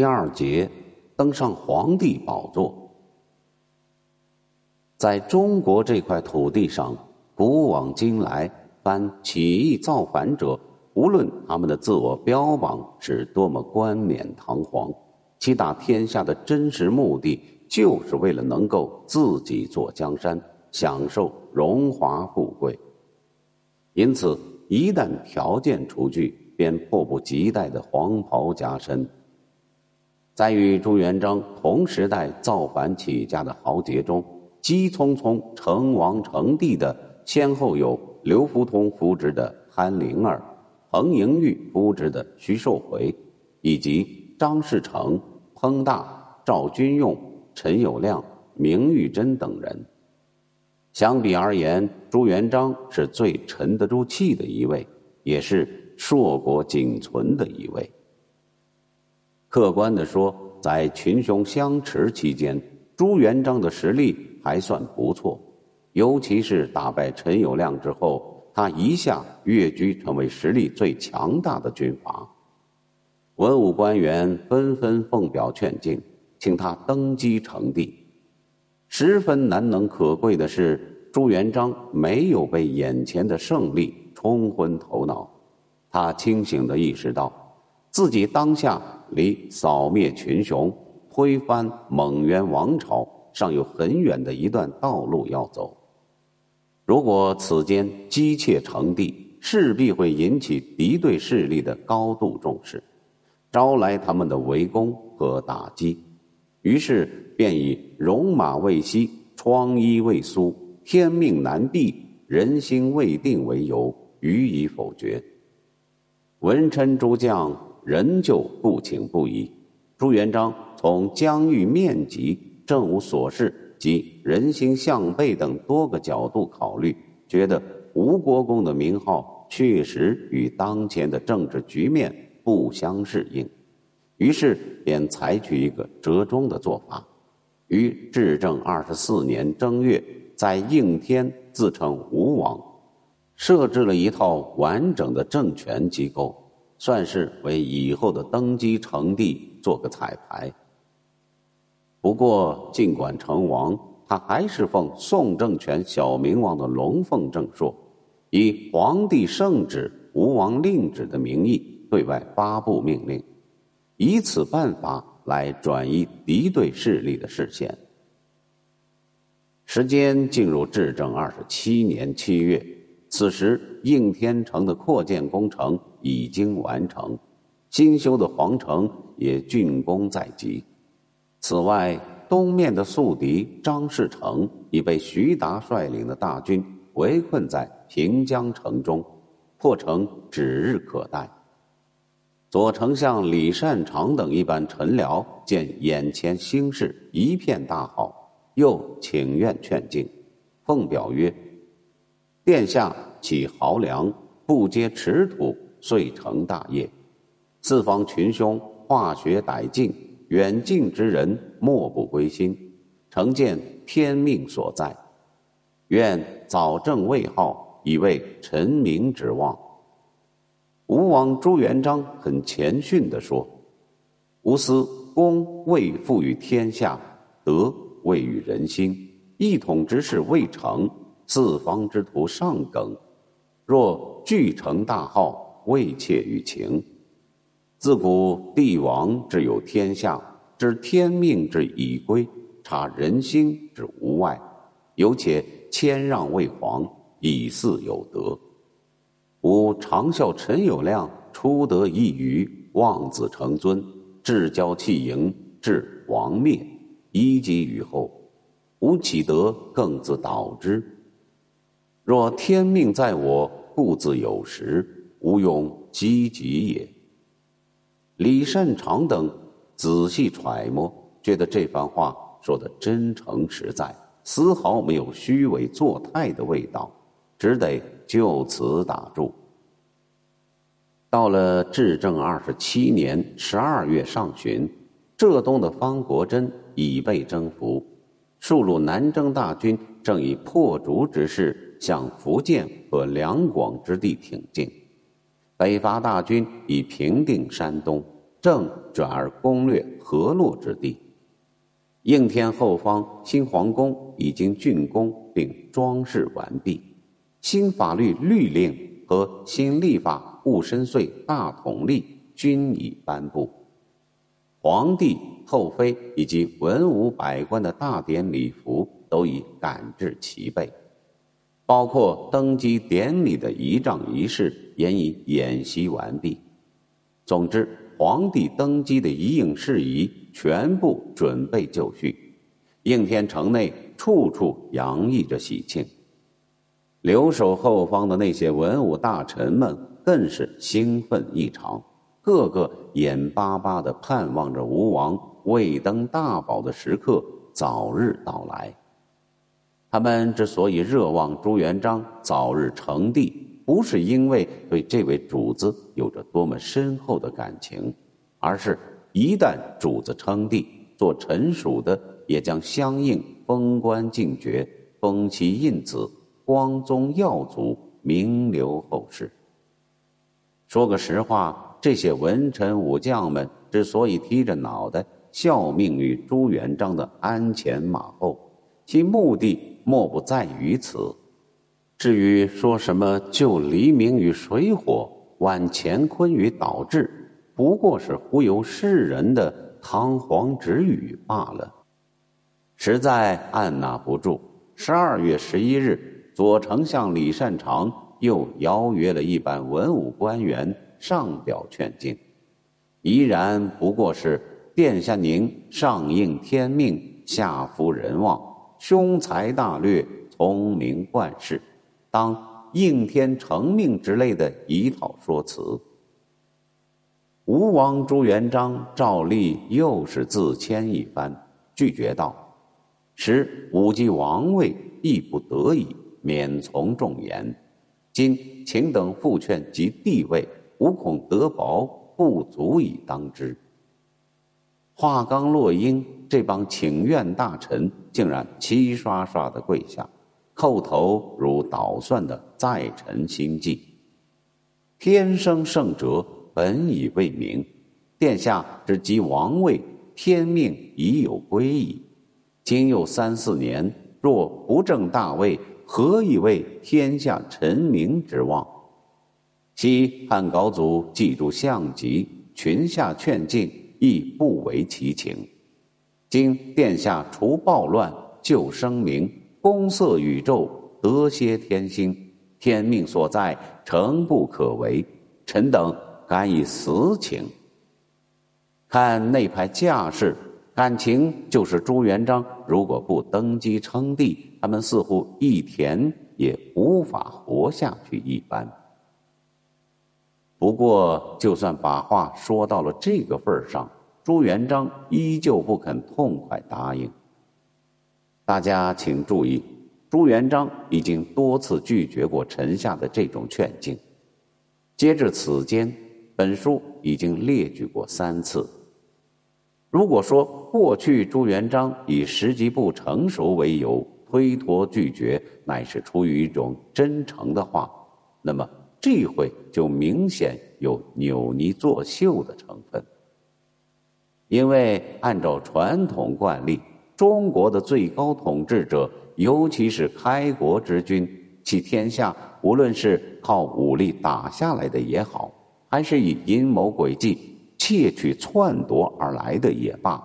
第二节，登上皇帝宝座。在中国这块土地上，古往今来，凡起义造反者，无论他们的自我标榜是多么冠冕堂皇，其打天下的真实目的，就是为了能够自己坐江山，享受荣华富贵。因此，一旦条件除去，便迫不及待的黄袍加身。在与朱元璋同时代造反起家的豪杰中，急匆匆成王成帝的，先后有刘福通扶植的潘灵儿、彭莹玉扶植的徐寿回，以及张士诚、彭大、赵君用、陈友谅、明玉珍等人。相比而言，朱元璋是最沉得住气的一位，也是。硕果仅存的一位。客观的说，在群雄相持期间，朱元璋的实力还算不错，尤其是打败陈友谅之后，他一下跃居成为实力最强大的军阀。文武官员纷纷奉表劝进，请他登基称帝。十分难能可贵的是，朱元璋没有被眼前的胜利冲昏头脑。他清醒地意识到，自己当下离扫灭群雄、推翻蒙元王朝尚有很远的一段道路要走。如果此间姬妾成帝，势必会引起敌对势力的高度重视，招来他们的围攻和打击。于是便以“戎马未息，疮痍未苏，天命难避，人心未定”为由予以否决。文臣诸将仍旧不请不疑。朱元璋从疆域面积、政务琐事及人心向背等多个角度考虑，觉得吴国公的名号确实与当前的政治局面不相适应，于是便采取一个折中的做法，于至正二十四年正月，在应天自称吴王。设置了一套完整的政权机构，算是为以后的登基成帝做个彩排。不过，尽管成王，他还是奉宋政权小明王的龙凤正朔，以皇帝圣旨、吴王令旨的名义对外发布命令，以此办法来转移敌对势力的视线。时间进入至正二十七年七月。此时，应天城的扩建工程已经完成，新修的皇城也竣工在即。此外，东面的宿敌张士诚已被徐达率领的大军围困在平江城中，破城指日可待。左丞相李善长等一般臣僚见眼前兴势一片大好，又请愿劝进，奉表曰。殿下起豪梁，不接持土，遂成大业。四方群凶化学殆尽，远近之人莫不归心，诚见天命所在。愿早正位号，以为臣民之望。吴王朱元璋很谦逊地说：“吾思功未赋于天下，德未与人心，一统之事未成。”四方之徒上耿，若俱成大号，未切于情。自古帝王之有天下，知天命之已归，察人心之无外，有且谦让为皇，以祀有德。吾常笑陈友谅出德一隅，望子成尊，至骄弃盈，至王灭，一及于后，吾岂得更自导之？若天命在我，故自有时，无用积极也。李善长等仔细揣摩，觉得这番话说的真诚实在，丝毫没有虚伪作态的味道，只得就此打住。到了至正二十七年十二月上旬，浙东的方国珍已被征服，数路南征大军正以破竹之势。向福建和两广之地挺进，北伐大军已平定山东，正转而攻略河洛之地。应天后方新皇宫已经竣工并装饰完毕，新法律律令和新立法戊申岁大统历均已颁布。皇帝、后妃以及文武百官的大典礼服都已赶制齐备。包括登基典礼的仪仗仪式也已演习完毕。总之，皇帝登基的一应事宜全部准备就绪，应天城内处处洋溢着喜庆。留守后方的那些文武大臣们更是兴奋异常，个个眼巴巴的盼望着吴王未登大宝的时刻早日到来。他们之所以热望朱元璋早日称帝，不是因为对这位主子有着多么深厚的感情，而是一旦主子称帝，做臣属的也将相应封官进爵，封其印子，光宗耀祖，名留后世。说个实话，这些文臣武将们之所以提着脑袋效命于朱元璋的鞍前马后，其目的。莫不在于此。至于说什么救黎明于水火，挽乾坤于倒置，不过是忽悠世人的堂皇之语罢了，实在按捺不住。十二月十一日，左丞相李善长又邀约了一班文武官员上表劝进，依然不过是殿下您上应天命，下服人望。雄才大略，聪明冠世，当应天成命之类的一套说辞。吴王朱元璋照例又是自谦一番，拒绝道：“使武继王位，亦不得已免从众言。今请等复劝及帝位，吾恐得薄，不足以当之。”华冈落英这帮请愿大臣竟然齐刷刷的跪下，叩头如捣蒜的在臣心计。天生圣哲，本已未明，殿下只及王位，天命已有归矣。今又三四年，若不正大位，何以为天下臣民之望？昔汉高祖记住项籍，群下劝进。亦不为其情。今殿下除暴乱，救生民，公塞宇宙，得歇天心，天命所在，诚不可为。臣等敢以死请。看那派架势，感情就是朱元璋如果不登基称帝，他们似乎一天也无法活下去一般。不过，就算把话说到了这个份儿上，朱元璋依旧不肯痛快答应。大家请注意，朱元璋已经多次拒绝过臣下的这种劝进。截至此间，本书已经列举过三次。如果说过去朱元璋以时机不成熟为由推脱拒绝，乃是出于一种真诚的话，那么。这回就明显有扭捏作秀的成分，因为按照传统惯例，中国的最高统治者，尤其是开国之君，其天下无论是靠武力打下来的也好，还是以阴谋诡计窃取篡夺而来的也罢，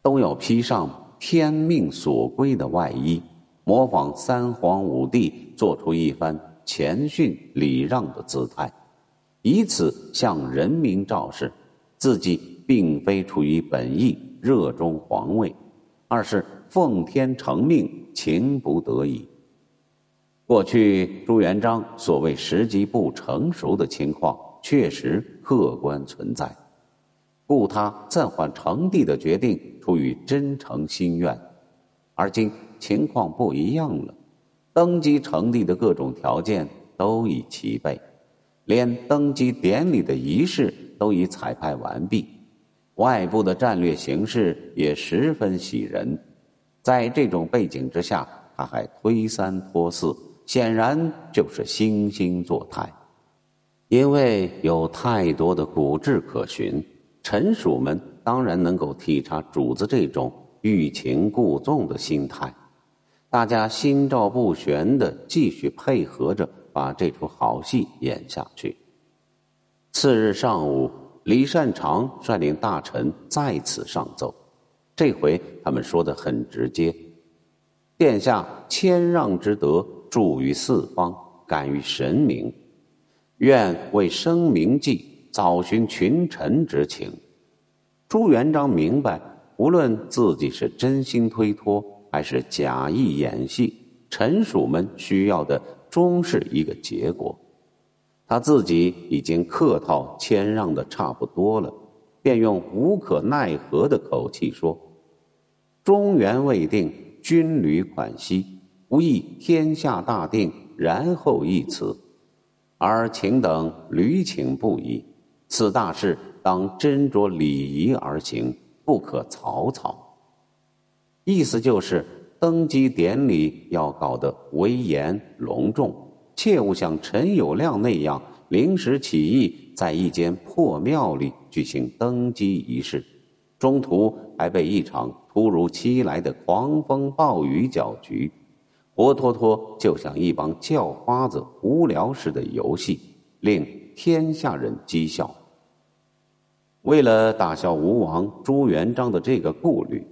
都要披上天命所归的外衣，模仿三皇五帝，做出一番。谦逊礼让的姿态，以此向人民昭示，自己并非出于本意热衷皇位，而是奉天承命，情不得已。过去朱元璋所谓时机不成熟的情况，确实客观存在，故他暂缓成帝的决定出于真诚心愿，而今情况不一样了。登基成帝的各种条件都已齐备，连登基典礼的仪式都已彩排完毕，外部的战略形势也十分喜人。在这种背景之下，他还推三拖四，显然就是惺惺作态。因为有太多的古志可循，臣属们当然能够体察主子这种欲擒故纵的心态，大家心照不宣的继续配合着把这出好戏演下去。次日上午，李善长率领大臣再次上奏，这回他们说的很直接：殿下谦让之德著于四方，感于神明，愿为生明计。早寻群臣之情，朱元璋明白，无论自己是真心推脱还是假意演戏，臣属们需要的终是一个结果。他自己已经客套谦让的差不多了，便用无可奈何的口气说：“中原未定，军旅款息，无意天下大定，然后一辞，而请等屡请不已。”此大事当斟酌礼仪而行，不可草草。意思就是登基典礼要搞得威严隆重，切勿像陈友谅那样临时起意，在一间破庙里举行登基仪式，中途还被一场突如其来的狂风暴雨搅局，活脱脱就像一帮叫花子无聊时的游戏，令天下人讥笑。为了打消吴王朱元璋的这个顾虑，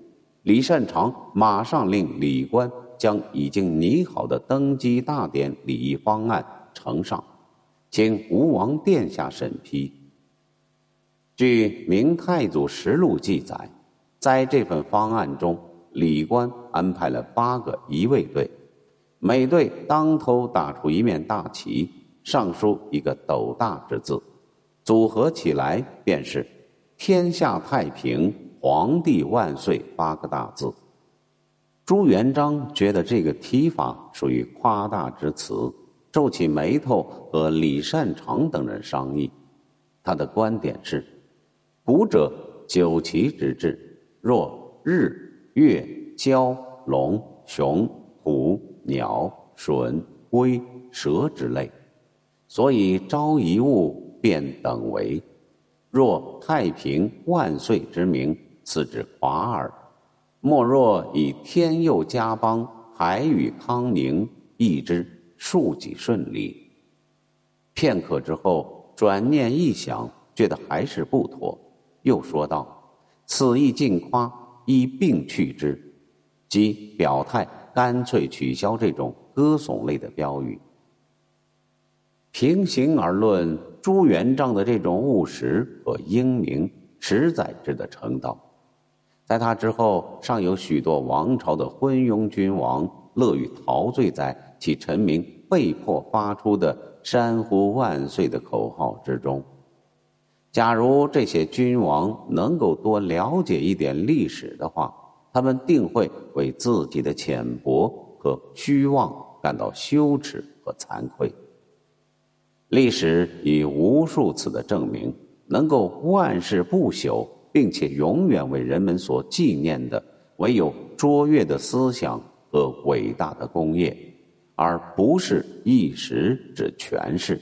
李善长马上令礼官将已经拟好的登基大典礼仪方案呈上，请吴王殿下审批。据《明太祖实录》记载，在这份方案中，礼官安排了八个仪卫队，每队当头打出一面大旗，上书一个斗大之字，组合起来便是。天下太平，皇帝万岁！八个大字。朱元璋觉得这个提法属于夸大之词，皱起眉头和李善长等人商议。他的观点是：古者九旗之制，若日、月、蛟、龙、熊、虎、鸟、隼、龟、蛇之类，所以朝一物便等为。若太平万岁之名，此之华耳；莫若以天佑家邦，海宇康宁，义之庶几顺利。片刻之后，转念一想，觉得还是不妥，又说道：“此意尽夸，一并去之，即表态干脆取消这种歌颂类的标语。”平行而论，朱元璋的这种务实和英明，实在值得称道。在他之后，尚有许多王朝的昏庸君王，乐于陶醉在其臣民被迫发出的“山呼万岁”的口号之中。假如这些君王能够多了解一点历史的话，他们定会为自己的浅薄和虚妄感到羞耻和惭愧。历史已无数次的证明，能够万世不朽，并且永远为人们所纪念的，唯有卓越的思想和伟大的工业，而不是一时之权势。